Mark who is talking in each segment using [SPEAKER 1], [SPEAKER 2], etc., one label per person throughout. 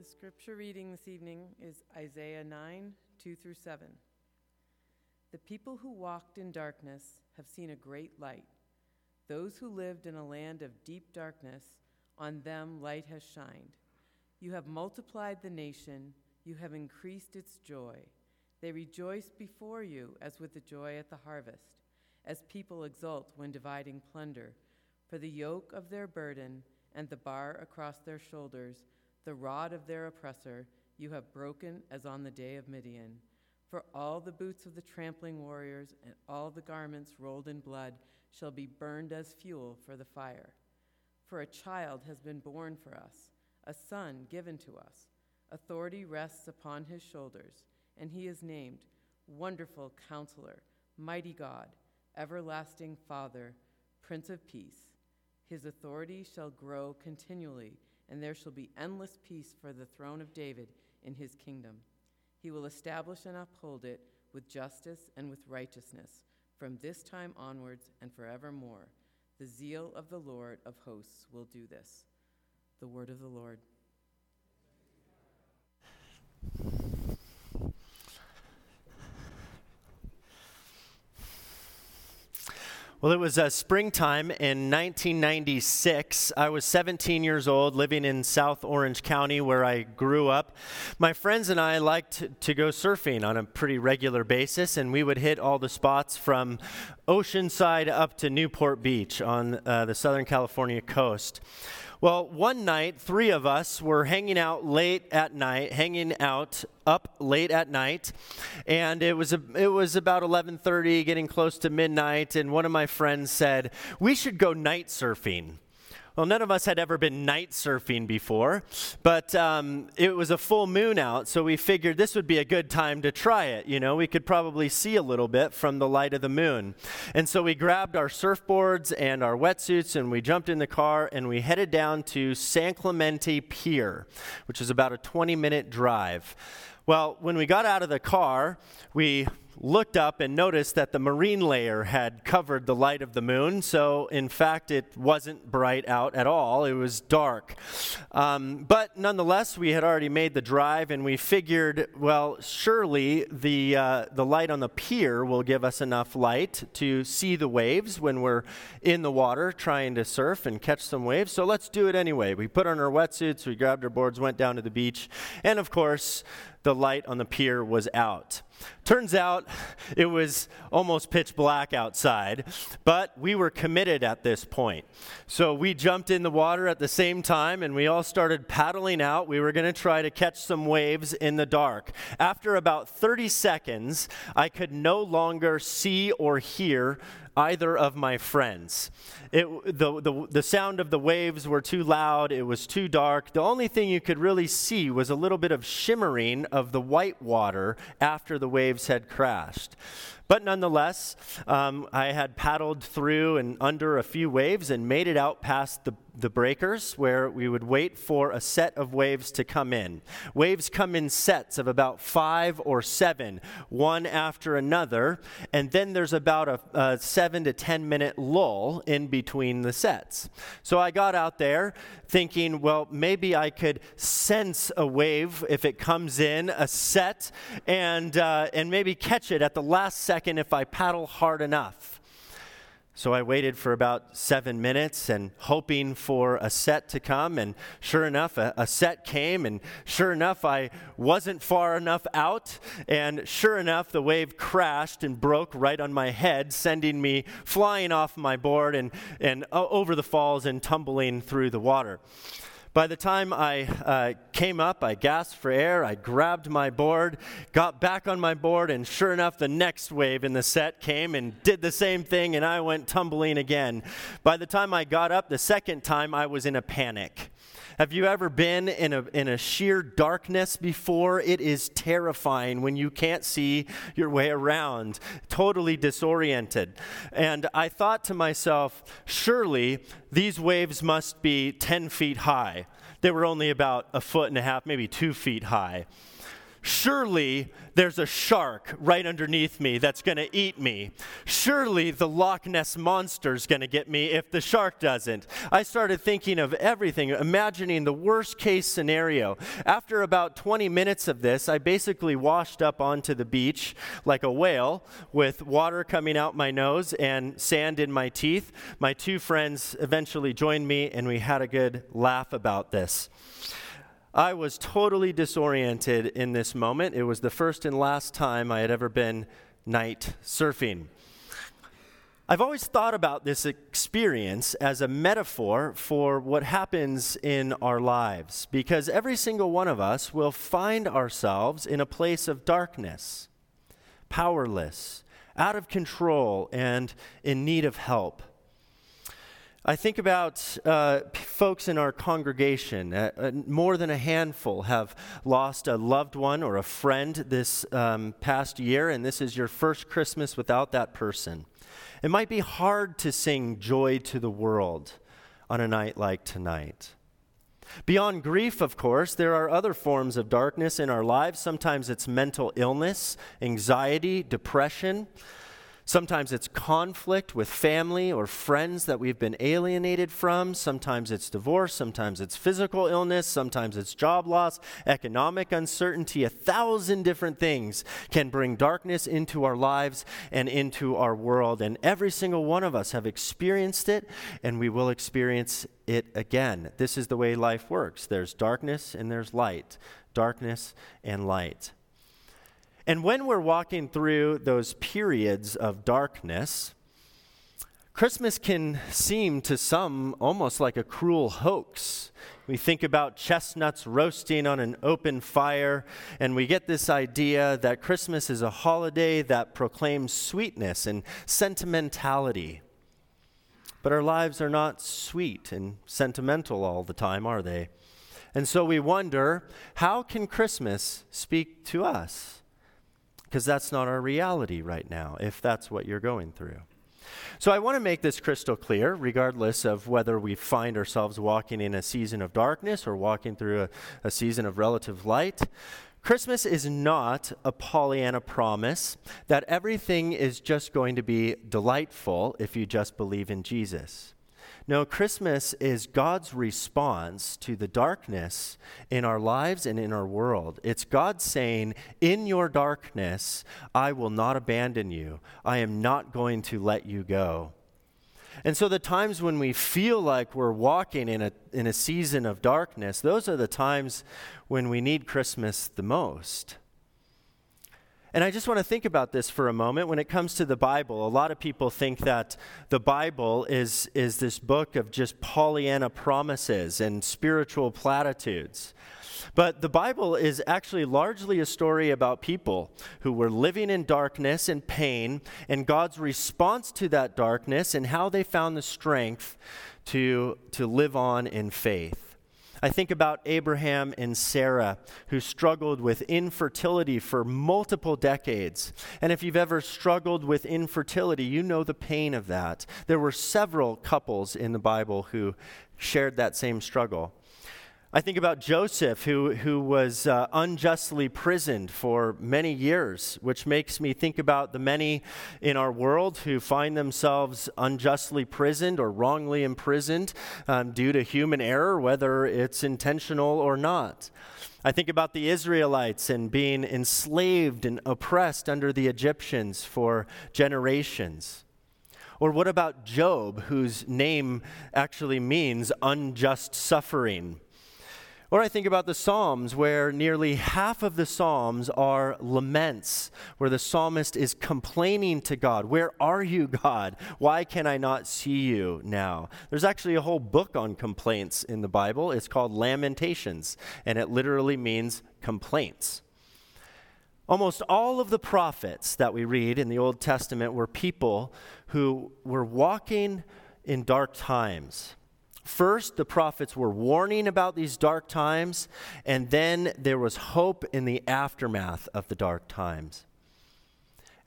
[SPEAKER 1] The scripture reading this evening is Isaiah 9 2 through 7. The people who walked in darkness have seen a great light. Those who lived in a land of deep darkness, on them light has shined. You have multiplied the nation, you have increased its joy. They rejoice before you as with the joy at the harvest, as people exult when dividing plunder. For the yoke of their burden and the bar across their shoulders, the rod of their oppressor, you have broken as on the day of Midian. For all the boots of the trampling warriors and all the garments rolled in blood shall be burned as fuel for the fire. For a child has been born for us, a son given to us. Authority rests upon his shoulders, and he is named Wonderful Counselor, Mighty God, Everlasting Father, Prince of Peace. His authority shall grow continually, and there shall be endless peace for the throne of David in his kingdom. He will establish and uphold it with justice and with righteousness from this time onwards and forevermore. The zeal of the Lord of hosts will do this. The word of the Lord.
[SPEAKER 2] Well, it was uh, springtime in 1996. I was 17 years old, living in South Orange County, where I grew up. My friends and I liked to go surfing on a pretty regular basis, and we would hit all the spots from Oceanside up to Newport Beach on uh, the Southern California coast. Well, one night, three of us were hanging out late at night, hanging out up late at night, and it was a, it was about 11:30, getting close to midnight, and one of my friends said, "We should go night surfing." Well, none of us had ever been night surfing before, but um, it was a full moon out, so we figured this would be a good time to try it. You know, we could probably see a little bit from the light of the moon. And so we grabbed our surfboards and our wetsuits and we jumped in the car and we headed down to San Clemente Pier, which is about a 20 minute drive. Well, when we got out of the car, we looked up and noticed that the marine layer had covered the light of the moon. So, in fact, it wasn't bright out at all. It was dark. Um, but nonetheless, we had already made the drive, and we figured, well, surely the, uh, the light on the pier will give us enough light to see the waves when we're in the water trying to surf and catch some waves. So, let's do it anyway. We put on our wetsuits, we grabbed our boards, went down to the beach, and of course, the light on the pier was out. Turns out it was almost pitch black outside, but we were committed at this point. So we jumped in the water at the same time and we all started paddling out. We were going to try to catch some waves in the dark. After about 30 seconds, I could no longer see or hear either of my friends. It, the, the, the sound of the waves were too loud, it was too dark. The only thing you could really see was a little bit of shimmering of the white water after the waves had crashed. But nonetheless, um, I had paddled through and under a few waves and made it out past the, the breakers where we would wait for a set of waves to come in. Waves come in sets of about five or seven, one after another, and then there's about a, a seven to ten minute lull in between the sets. So I got out there thinking, well, maybe I could sense a wave if it comes in, a set, and, uh, and maybe catch it at the last second second if I paddle hard enough. So I waited for about seven minutes and hoping for a set to come. And sure enough, a, a, set came. And sure enough, I wasn't far enough out. And sure enough, the wave crashed and broke right on my head, sending me flying off my board and, and over the falls and tumbling through the water. By the time I uh, came up, I gasped for air. I grabbed my board, got back on my board, and sure enough, the next wave in the set came and did the same thing, and I went tumbling again. By the time I got up the second time, I was in a panic. Have you ever been in a, in a sheer darkness before? It is terrifying when you can't see your way around, totally disoriented. And I thought to myself, surely these waves must be 10 feet high. They were only about a foot and a half, maybe two feet high. Surely there's a shark right underneath me that's going to eat me. Surely the Loch Ness monster's going to get me if the shark doesn't. I started thinking of everything, imagining the worst case scenario. After about 20 minutes of this, I basically washed up onto the beach like a whale with water coming out my nose and sand in my teeth. My two friends eventually joined me and we had a good laugh about this. I was totally disoriented in this moment. It was the first and last time I had ever been night surfing. I've always thought about this experience as a metaphor for what happens in our lives because every single one of us will find ourselves in a place of darkness, powerless, out of control, and in need of help. I think about uh, folks in our congregation. Uh, uh, more than a handful have lost a loved one or a friend this um, past year, and this is your first Christmas without that person. It might be hard to sing Joy to the World on a night like tonight. Beyond grief, of course, there are other forms of darkness in our lives. Sometimes it's mental illness, anxiety, depression. Sometimes it's conflict with family or friends that we've been alienated from. Sometimes it's divorce. Sometimes it's physical illness. Sometimes it's job loss, economic uncertainty. A thousand different things can bring darkness into our lives and into our world. And every single one of us have experienced it, and we will experience it again. This is the way life works there's darkness and there's light, darkness and light. And when we're walking through those periods of darkness, Christmas can seem to some almost like a cruel hoax. We think about chestnuts roasting on an open fire, and we get this idea that Christmas is a holiday that proclaims sweetness and sentimentality. But our lives are not sweet and sentimental all the time, are they? And so we wonder how can Christmas speak to us? Because that's not our reality right now, if that's what you're going through. So I want to make this crystal clear, regardless of whether we find ourselves walking in a season of darkness or walking through a, a season of relative light. Christmas is not a Pollyanna promise that everything is just going to be delightful if you just believe in Jesus. No, Christmas is God's response to the darkness in our lives and in our world. It's God saying, In your darkness, I will not abandon you. I am not going to let you go. And so, the times when we feel like we're walking in a, in a season of darkness, those are the times when we need Christmas the most. And I just want to think about this for a moment. When it comes to the Bible, a lot of people think that the Bible is, is this book of just Pollyanna promises and spiritual platitudes. But the Bible is actually largely a story about people who were living in darkness and pain, and God's response to that darkness and how they found the strength to, to live on in faith. I think about Abraham and Sarah, who struggled with infertility for multiple decades. And if you've ever struggled with infertility, you know the pain of that. There were several couples in the Bible who shared that same struggle. I think about Joseph, who, who was uh, unjustly prisoned for many years, which makes me think about the many in our world who find themselves unjustly prisoned or wrongly imprisoned um, due to human error, whether it's intentional or not. I think about the Israelites and being enslaved and oppressed under the Egyptians for generations. Or what about Job, whose name actually means unjust suffering? Or I think about the Psalms, where nearly half of the Psalms are laments, where the psalmist is complaining to God, Where are you, God? Why can I not see you now? There's actually a whole book on complaints in the Bible. It's called Lamentations, and it literally means complaints. Almost all of the prophets that we read in the Old Testament were people who were walking in dark times First, the prophets were warning about these dark times, and then there was hope in the aftermath of the dark times.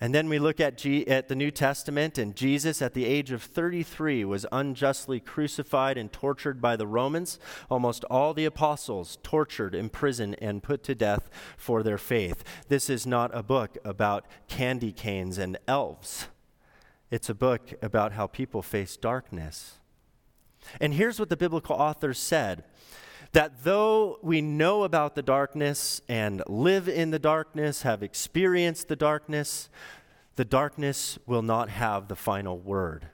[SPEAKER 2] And then we look at, G- at the New Testament, and Jesus, at the age of 33, was unjustly crucified and tortured by the Romans. Almost all the apostles tortured, imprisoned, and put to death for their faith. This is not a book about candy canes and elves, it's a book about how people face darkness. And here's what the biblical authors said that though we know about the darkness and live in the darkness, have experienced the darkness, the darkness will not have the final word.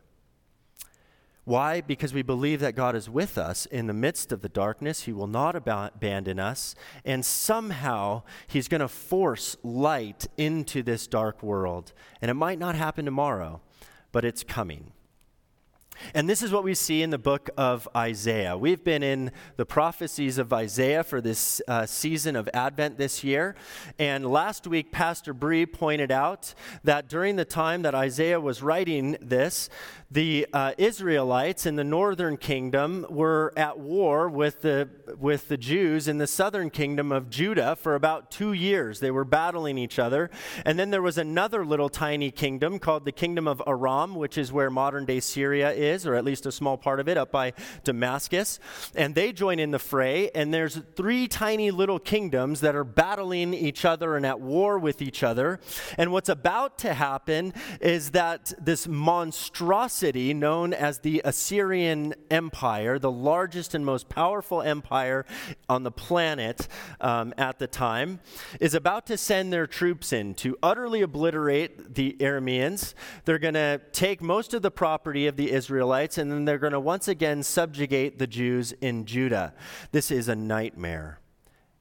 [SPEAKER 2] Why? Because we believe that God is with us in the midst of the darkness. He will not abandon us. And somehow, He's going to force light into this dark world. And it might not happen tomorrow, but it's coming. And this is what we see in the book of Isaiah. We've been in the prophecies of Isaiah for this uh, season of Advent this year. And last week, Pastor Bree pointed out that during the time that Isaiah was writing this, the uh, Israelites in the northern kingdom were at war with the, with the Jews in the southern kingdom of Judah for about two years. They were battling each other. And then there was another little tiny kingdom called the kingdom of Aram, which is where modern day Syria is, or at least a small part of it, up by Damascus. And they join in the fray. And there's three tiny little kingdoms that are battling each other and at war with each other. And what's about to happen is that this monstrosity known as the Assyrian Empire, the largest and most powerful empire on the planet um, at the time, is about to send their troops in to utterly obliterate the Arameans. They're going to take most of the property of the Israelites, and then they're going to once again subjugate the Jews in Judah. This is a nightmare.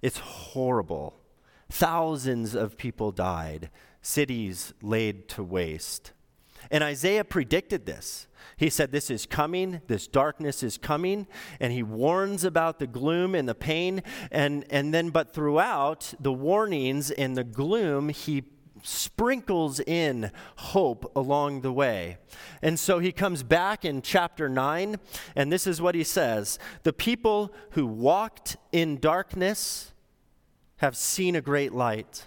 [SPEAKER 2] It's horrible. Thousands of people died, cities laid to waste. And Isaiah predicted this. He said, This is coming, this darkness is coming, and he warns about the gloom and the pain. And, and then, but throughout the warnings and the gloom, he sprinkles in hope along the way. And so he comes back in chapter 9, and this is what he says The people who walked in darkness have seen a great light.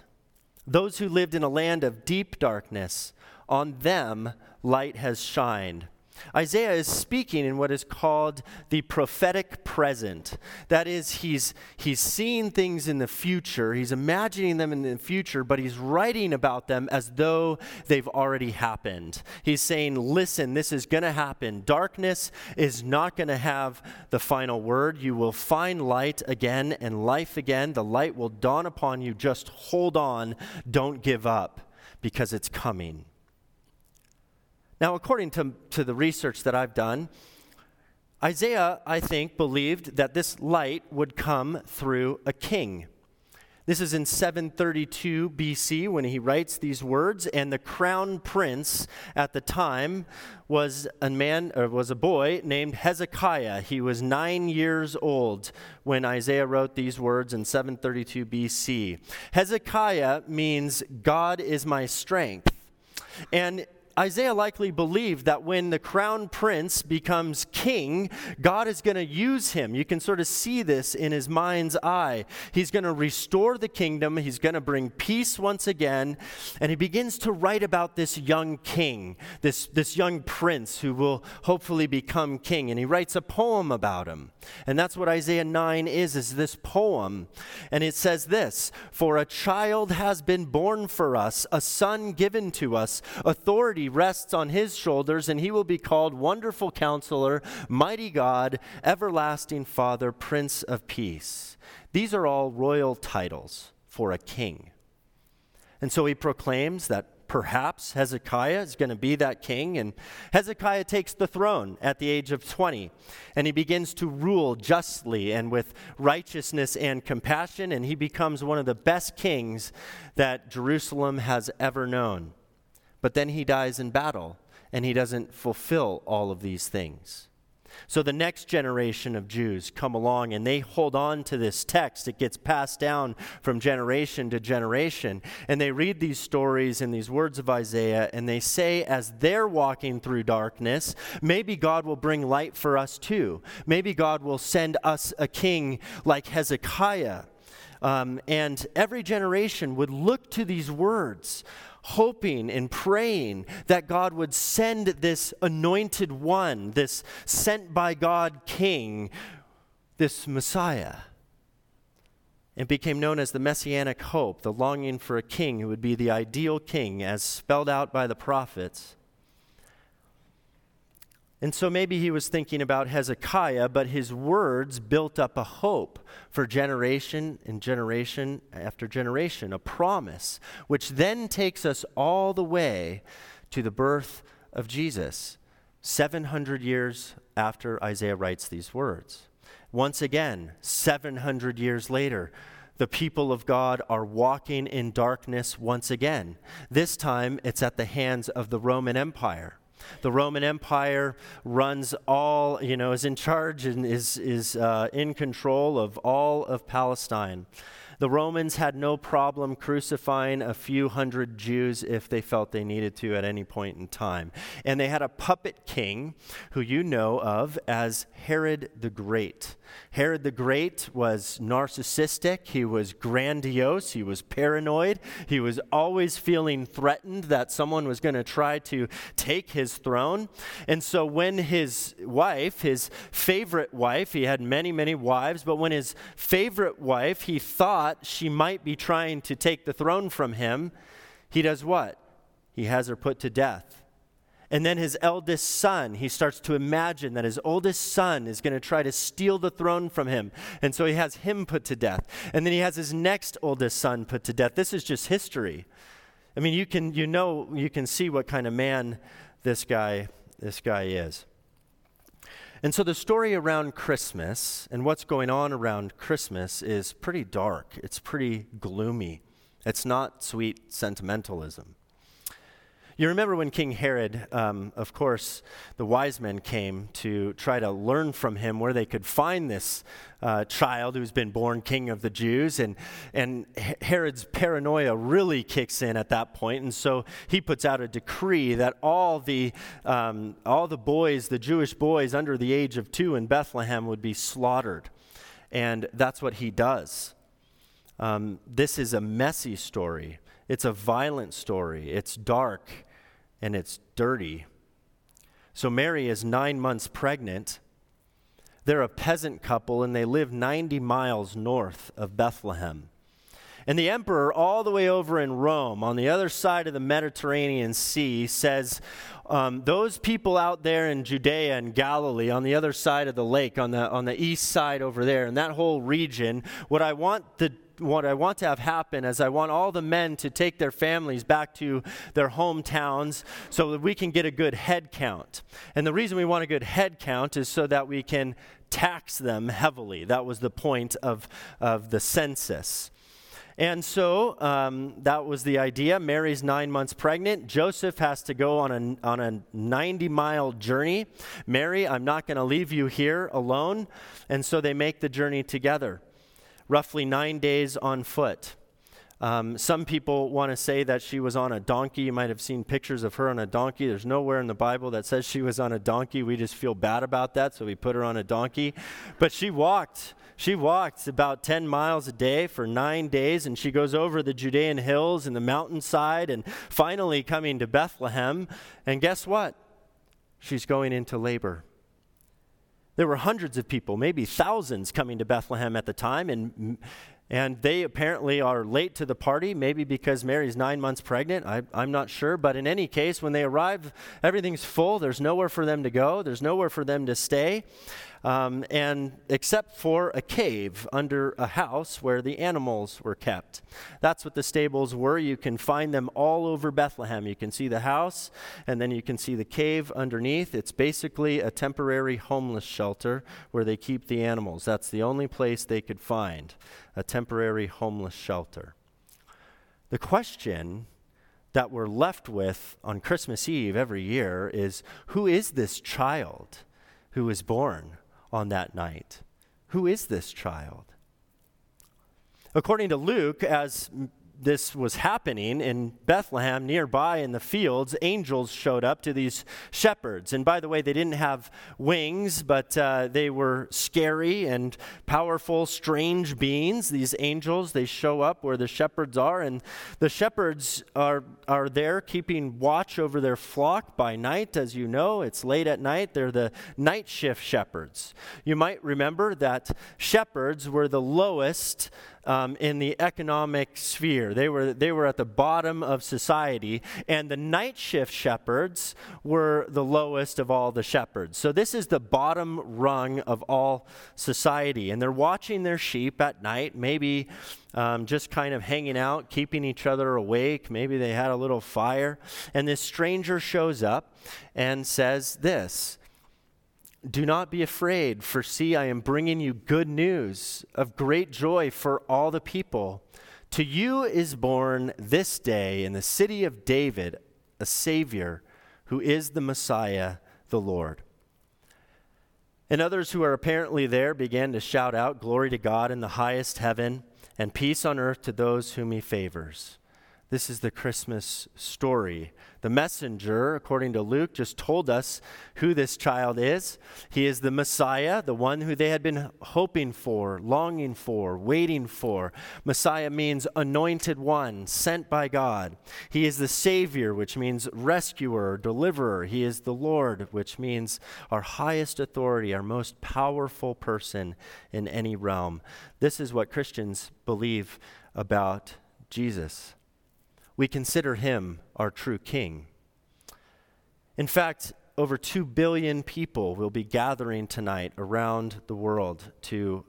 [SPEAKER 2] Those who lived in a land of deep darkness, on them light has shined. Isaiah is speaking in what is called the prophetic present. That is, he's, he's seeing things in the future, he's imagining them in the future, but he's writing about them as though they've already happened. He's saying, Listen, this is going to happen. Darkness is not going to have the final word. You will find light again and life again. The light will dawn upon you. Just hold on. Don't give up because it's coming. Now, according to, to the research that I've done, Isaiah, I think, believed that this light would come through a king. This is in 732 BC when he writes these words, and the crown prince at the time was a man or was a boy named Hezekiah. He was 9 years old when Isaiah wrote these words in 732 BC. Hezekiah means God is my strength. And Isaiah likely believed that when the crown prince becomes king, God is going to use him. You can sort of see this in his mind's eye. He's going to restore the kingdom, he's going to bring peace once again. And he begins to write about this young king, this, this young prince who will hopefully become king. And he writes a poem about him. And that's what Isaiah 9 is, is this poem. And it says this For a child has been born for us, a son given to us, authority authority rests on his shoulders, and he will be called Wonderful Counselor, Mighty God, Everlasting Father, Prince of Peace. These are all royal titles for a king. And so he proclaims that perhaps Hezekiah is going to be that king. And Hezekiah takes the throne at the age of 20, and he begins to rule justly and with righteousness and compassion, and he becomes one of the best kings that Jerusalem has ever known. But then he dies in battle, and he doesn't fulfill all of these things. So the next generation of Jews come along and they hold on to this text. It gets passed down from generation to generation. And they read these stories and these words of Isaiah and they say, as they're walking through darkness, maybe God will bring light for us too. Maybe God will send us a king like Hezekiah Um, and every generation would look to these words, hoping and praying that God would send this anointed one, this sent by God king, this Messiah. It became known as the Messianic hope, the longing for a king who would be the ideal king, as spelled out by the prophets. And so maybe he was thinking about Hezekiah, but his words built up a hope for generation and generation after generation, a promise, which then takes us all the way to the birth of Jesus, 700 years after Isaiah writes these words. Once again, 700 years later, the people of God are walking in darkness once again. This time, it's at the hands of the Roman Empire. The Roman Empire runs all, you know, is in charge and is, is uh, in control of all of Palestine. The Romans had no problem crucifying a few hundred Jews if they felt they needed to at any point in time. And they had a puppet king who you know of as Herod the Great. Herod the Great was narcissistic, he was grandiose, he was paranoid, he was always feeling threatened that someone was going to try to take his throne. And so when his wife, his favorite wife, he had many, many wives, but when his favorite wife, he thought she might be trying to take the throne from him, he does what? He has her put to death. And then his eldest son, he starts to imagine that his oldest son is going to try to steal the throne from him. And so he has him put to death. And then he has his next oldest son put to death. This is just history. I mean, you can you know you can see what kind of man this guy this guy is. And so the story around Christmas and what's going on around Christmas is pretty dark. It's pretty gloomy. It's not sweet sentimentalism. You remember when King Herod, um, of course, the wise men came to try to learn from him where they could find this uh, child who's been born king of the Jews. And, and Herod's paranoia really kicks in at that point. And so he puts out a decree that all the, um, all the boys, the Jewish boys under the age of two in Bethlehem, would be slaughtered. And that's what he does. Um, this is a messy story. It's a violent story. It's dark and it's dirty. So Mary is nine months pregnant. They're a peasant couple and they live 90 miles north of Bethlehem. And the emperor, all the way over in Rome, on the other side of the Mediterranean Sea, says, um, Those people out there in Judea and Galilee, on the other side of the lake, on the, on the east side over there, in that whole region, what I want the what I want to have happen is I want all the men to take their families back to their hometowns so that we can get a good head count. And the reason we want a good head count is so that we can tax them heavily. That was the point of, of the census. And so um, that was the idea. Mary's nine months pregnant. Joseph has to go on a, on a 90 mile journey. Mary, I'm not going to leave you here alone. And so they make the journey together roughly nine days on foot. Um, some people want to say that she was on a donkey. You might have seen pictures of her on a donkey. There's nowhere in the Bible that says she was on a donkey. We just feel bad about that, so we put her on a donkey. But she walked. She walked about 10 miles a day for nine days, and she goes over the Judean hills and the mountainside, and finally coming to Bethlehem. And guess what? She's going into labor. There were hundreds of people, maybe thousands, coming to Bethlehem at the time, and, and they apparently are late to the party, maybe because Mary's nine months pregnant. I, I'm not sure. But in any case, when they arrive, everything's full. There's nowhere for them to go, there's nowhere for them to stay um, and except for a cave under a house where the animals were kept. That's what the stables were. You can find them all over Bethlehem. You can see the house, and then you can see the cave underneath. It's basically a temporary homeless shelter where they keep the animals. That's the only place they could find a temporary homeless shelter. The question that we're left with on Christmas Eve every year is who is this child who was born? On that night. Who is this child? According to Luke, as this was happening in Bethlehem, nearby in the fields, angels showed up to these shepherds. And by the way, they didn't have wings, but uh, they were scary and powerful, strange beings. These angels, they show up where the shepherds are, and the shepherds are, are there keeping watch over their flock by night. As you know, it's late at night. They're the night shift shepherds. You might remember that shepherds were the lowest um, in the economic sphere. They were, they were at the bottom of society, and the night shift shepherds were the lowest of all the shepherds. So, this is the bottom rung of all society. And they're watching their sheep at night, maybe um, just kind of hanging out, keeping each other awake. Maybe they had a little fire. And this stranger shows up and says this do not be afraid, for see, I am bringing you good news of great joy for all the people. To you is born this day in the city of David a Savior who is the Messiah, the Lord. And others who are apparently there began to shout out, Glory to God in the highest heaven, and peace on earth to those whom he favors. This is the Christmas story. The messenger, according to Luke, just told us who this child is. He is the Messiah, the one who they had been hoping for, longing for, waiting for. Messiah means anointed one, sent by God. He is the Savior, which means rescuer, deliverer. He is the Lord, which means our highest authority, our most powerful person in any realm. This is what Christians believe about Jesus we consider him our true king. In fact, over 2 billion people will be gathering tonight around the world to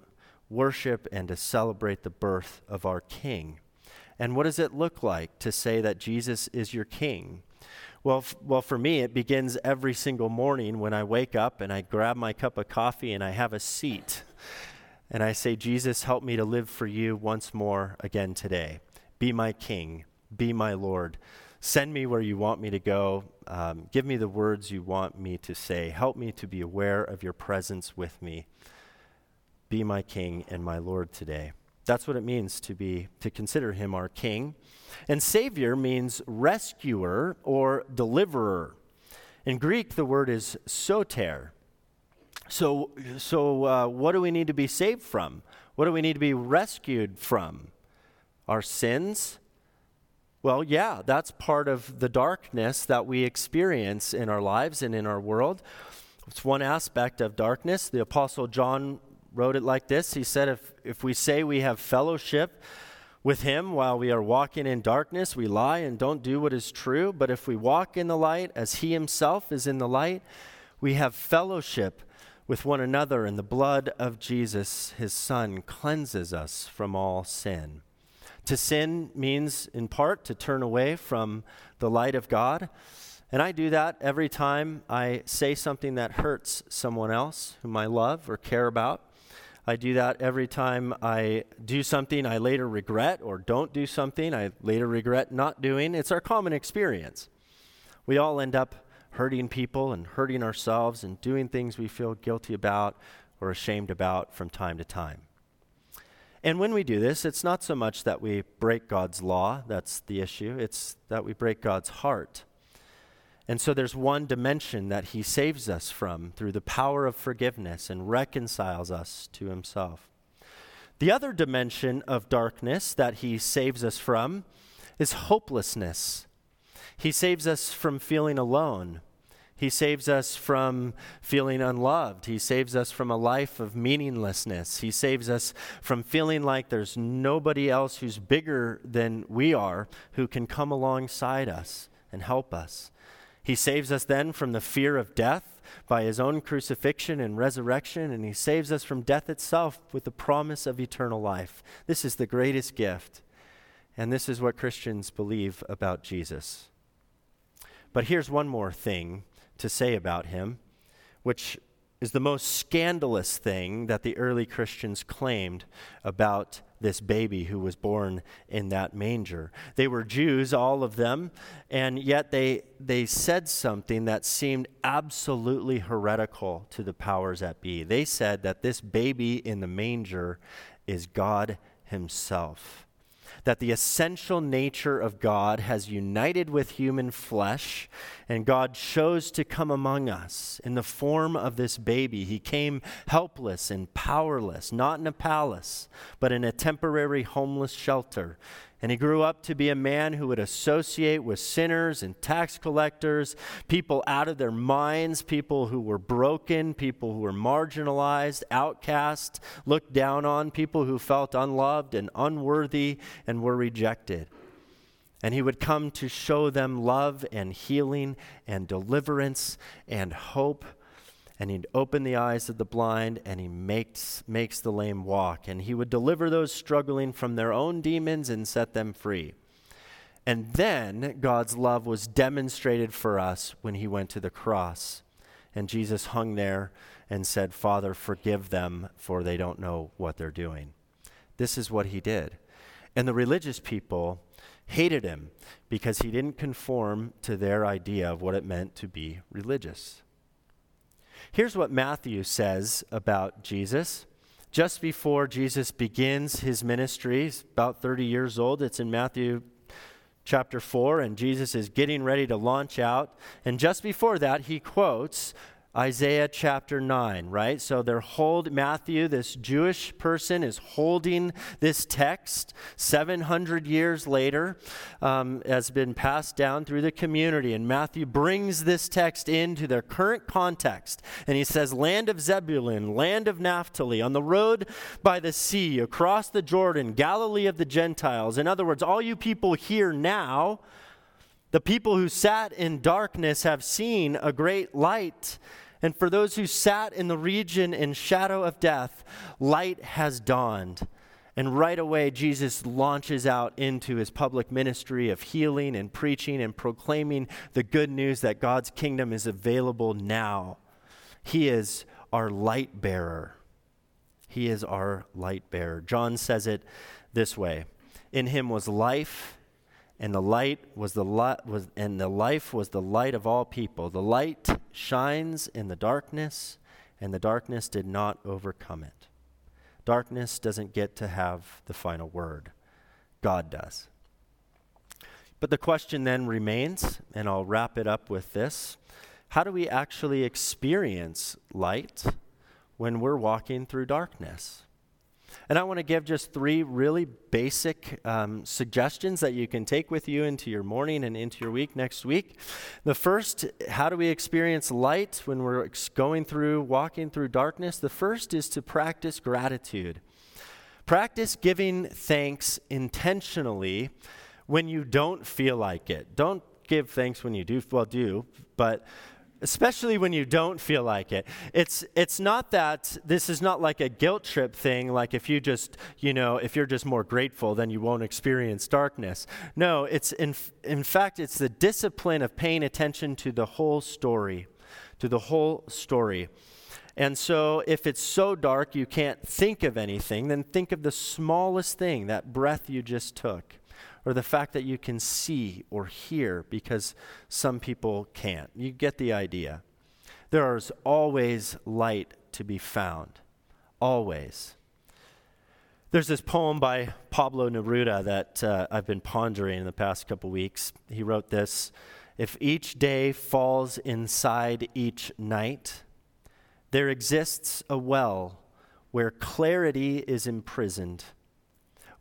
[SPEAKER 2] worship and to celebrate the birth of our king. And what does it look like to say that Jesus is your king? Well, f- well, for me, it begins every single morning when I wake up and I grab my cup of coffee and I have a seat. And I say, Jesus, help me to live for you once more again today. Be my king. Be my Lord. Send me where you want me to go. Um, give me the words you want me to say. Help me to be aware of your presence with me. Be my King and my Lord today. That's what it means to be to consider him our king. And savior means rescuer or deliverer. In Greek the word is soter. So so uh, what do we need to be saved from? What do we need to be rescued from? Our sins, well, yeah, that's part of the darkness that we experience in our lives and in our world. It's one aspect of darkness. The Apostle John wrote it like this He said, If, if we say we have fellowship with him while we are walking in darkness, we lie and don't do what is true. But if we walk in the light as he himself is in the light, we have fellowship with one another, and the blood of Jesus, his Son, cleanses us from all sin. To sin means, in part, to turn away from the light of God. And I do that every time I say something that hurts someone else whom I love or care about. I do that every time I do something I later regret or don't do something I later regret not doing. It's our common experience. We all end up hurting people and hurting ourselves and doing things we feel guilty about or ashamed about from time to time. And when we do this, it's not so much that we break God's law, that's the issue, it's that we break God's heart. And so there's one dimension that he saves us from through the power of forgiveness and reconciles us to himself. The other dimension of darkness that he saves us from is hopelessness. He saves us from feeling alone he saves us from feeling unloved. He saves us from a life of meaninglessness. He saves us from feeling like there's nobody else who's bigger than we are who can come alongside us and help us. He saves us then from the fear of death by his own crucifixion and resurrection, and he saves us from death itself with the promise of eternal life. This is the greatest gift, and this is what Christians believe about Jesus. But here's one more thing to say about him, which is the most scandalous thing that the early Christians claimed about this baby who was born in that manger. They were Jews, all of them, and yet they, they said something that seemed absolutely heretical to the powers that be. They said that this baby in the manger is God Himself. That the essential nature of God has united with human flesh, and God chose to come among us in the form of this baby. He came helpless and powerless, not in a palace, but in a temporary homeless shelter. And he grew up to be a man who would associate with sinners and tax collectors, people out of their minds, people who were broken, people who were marginalized, outcast, looked down on, people who felt unloved and unworthy and were rejected. And he would come to show them love and healing and deliverance and hope and he'd open the eyes of the blind and he makes, makes the lame walk. And he would deliver those struggling from their own demons and set them free. And then God's love was demonstrated for us when he went to the cross. And Jesus hung there and said, Father, forgive them, for they don't know what they're doing. This is what he did. And the religious people hated him because he didn't conform to their idea of what it meant to be religious. Here's what Matthew says about Jesus. Just before Jesus begins his ministry, he's about 30 years old. It's in Matthew chapter 4, and Jesus is getting ready to launch out. And just before that, he quotes Isaiah chapter 9, right? So they're hold Matthew, this Jewish person, is holding this text 700 years later, um, has been passed down through the community. And Matthew brings this text into their current context. And he says, Land of Zebulun, land of Naphtali, on the road by the sea, across the Jordan, Galilee of the Gentiles. In other words, all you people here now, the people who sat in darkness have seen a great light. And for those who sat in the region in shadow of death, light has dawned. And right away, Jesus launches out into his public ministry of healing and preaching and proclaiming the good news that God's kingdom is available now. He is our light bearer. He is our light bearer. John says it this way In him was life and the light was the light was and the life was the light of all people. The light shines in the darkness and the darkness did not overcome it. Darkness doesn't get to have the final word. God does. But the question then remains and i'll wrap it up with this. How do we actually experience light when we're walking through darkness and I want to give just three really basic um, suggestions that you can take with you into your morning and into your week next week. The first, how do we experience light when we're going through, walking through darkness? The first is to practice gratitude. Practice giving thanks intentionally when you don't feel like it. Don't give thanks when you do, well, do, but especially when you don't feel like it. It's it's not that this is not like a guilt trip thing like if you just, you know, if you're just more grateful then you won't experience darkness. No, it's in in fact it's the discipline of paying attention to the whole story, to the whole story. And so, if it's so dark you can't think of anything, then think of the smallest thing, that breath you just took or the fact that you can see or hear because some people can't. You get the idea. There is always light to be found. Always. There's this poem by Pablo Neruda that uh, I've been pondering in the past couple weeks. He wrote this If each day falls inside each night, there exists a well where clarity is imprisoned.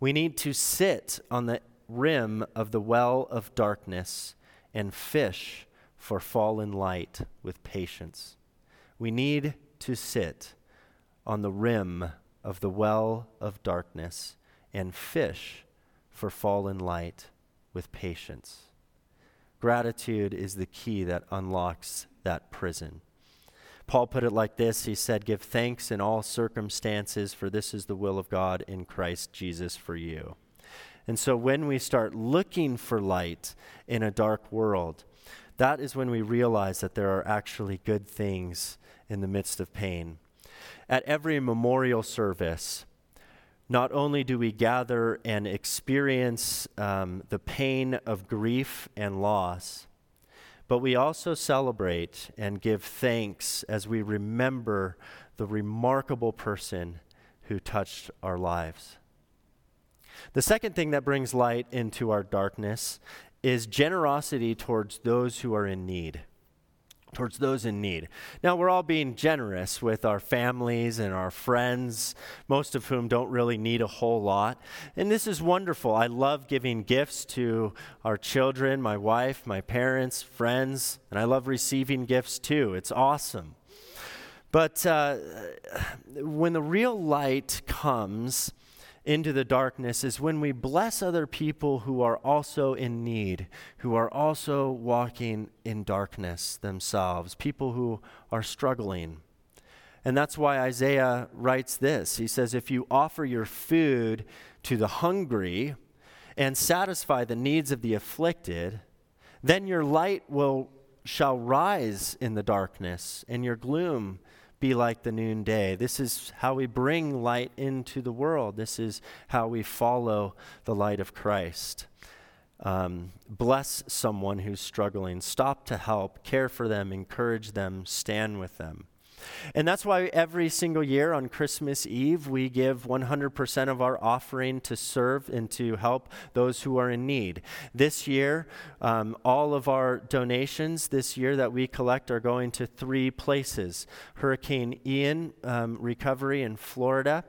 [SPEAKER 2] We need to sit on the rim of the well of darkness and fish for fallen light with patience. We need to sit on the rim of the well of darkness and fish for fallen light with patience. Gratitude is the key that unlocks that prison. Paul put it like this He said, Give thanks in all circumstances, for this is the will of God in Christ Jesus for you. And so when we start looking for light in a dark world, that is when we realize that there are actually good things in the midst of pain. At every memorial service, not only do we gather and experience um, the pain of grief and loss, but we also celebrate and give thanks as we remember the remarkable person who touched our lives. The second thing that brings light into our darkness is generosity towards those who are in need. Towards those in need. Now, we're all being generous with our families and our friends, most of whom don't really need a whole lot. And this is wonderful. I love giving gifts to our children, my wife, my parents, friends, and I love receiving gifts too. It's awesome. But uh, when the real light comes, into the darkness is when we bless other people who are also in need, who are also walking in darkness themselves, people who are struggling. And that's why Isaiah writes this. He says, If you offer your food to the hungry and satisfy the needs of the afflicted, then your light will shall rise in the darkness, and your gloom be like the noonday. This is how we bring light into the world. This is how we follow the light of Christ. Um, bless someone who's struggling. Stop to help, care for them, encourage them, stand with them. And that's why every single year on Christmas Eve, we give 100% of our offering to serve and to help those who are in need. This year, um, all of our donations this year that we collect are going to three places Hurricane Ian um, recovery in Florida.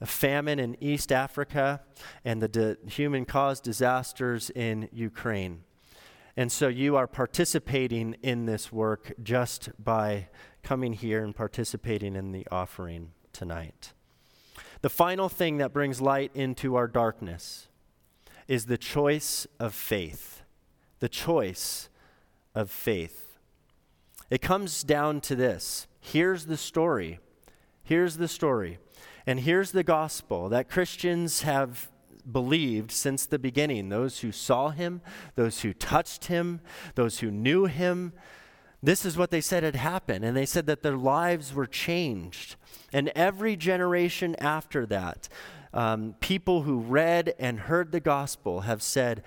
[SPEAKER 2] A famine in East Africa and the human caused disasters in Ukraine. And so you are participating in this work just by coming here and participating in the offering tonight. The final thing that brings light into our darkness is the choice of faith. The choice of faith. It comes down to this. Here's the story. Here's the story. And here's the gospel that Christians have believed since the beginning. Those who saw him, those who touched him, those who knew him, this is what they said had happened. And they said that their lives were changed. And every generation after that, um, people who read and heard the gospel have said,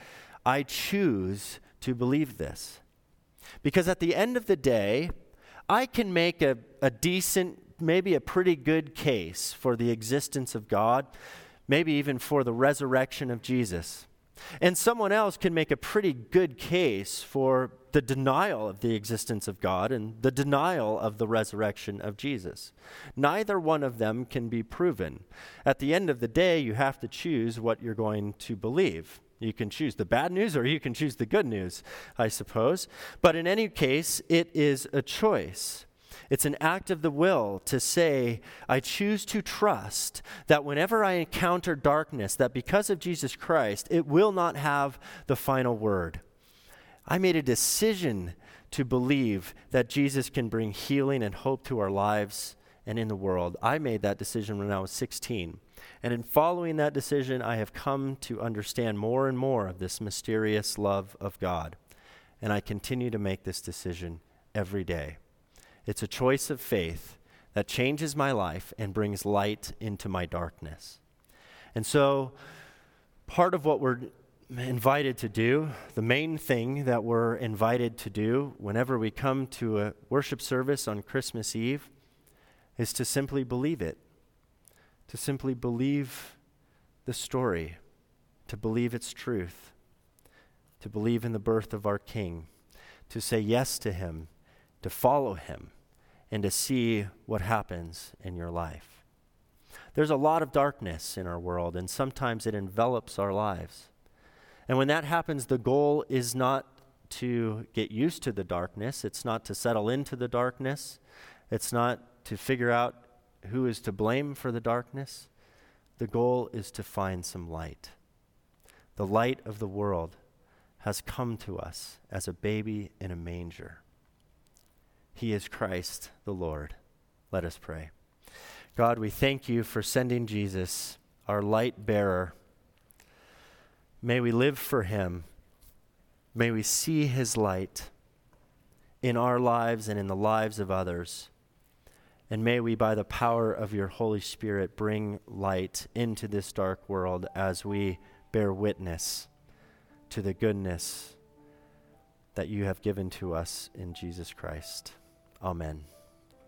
[SPEAKER 2] I choose to believe this. Because at the end of the day, I can make a, a decent, maybe a pretty good case for the existence of God, maybe even for the resurrection of Jesus. And someone else can make a pretty good case for the denial of the existence of God and the denial of the resurrection of Jesus. Neither one of them can be proven. At the end of the day, you have to choose what you're going to believe. You can choose the bad news or you can choose the good news, I suppose. But in any case, it is a choice. It's an act of the will to say, I choose to trust that whenever I encounter darkness, that because of Jesus Christ, it will not have the final word. I made a decision to believe that Jesus can bring healing and hope to our lives and in the world. I made that decision when I was 16. And in following that decision, I have come to understand more and more of this mysterious love of God. And I continue to make this decision every day. It's a choice of faith that changes my life and brings light into my darkness. And so, part of what we're invited to do, the main thing that we're invited to do whenever we come to a worship service on Christmas Eve, is to simply believe it, to simply believe the story, to believe its truth, to believe in the birth of our King, to say yes to Him to follow Him and to see what happens in your life. There's a lot of darkness in our world, and sometimes it envelops our lives. And when that happens, the goal is not to get used to the darkness, it's not to settle into the darkness, it's not to figure out who is to blame for the darkness. The goal is to find some light. The light of the world has come to us as a baby in a manger. He is Christ the Lord. Let us pray. God, we thank you for sending Jesus, our light bearer. May we live for him. May we see his light in our lives and in the lives of others. And may we, by the power of your Holy Spirit, bring light into this dark world as we bear witness to the goodness that you have given to us in Jesus Christ. Amen.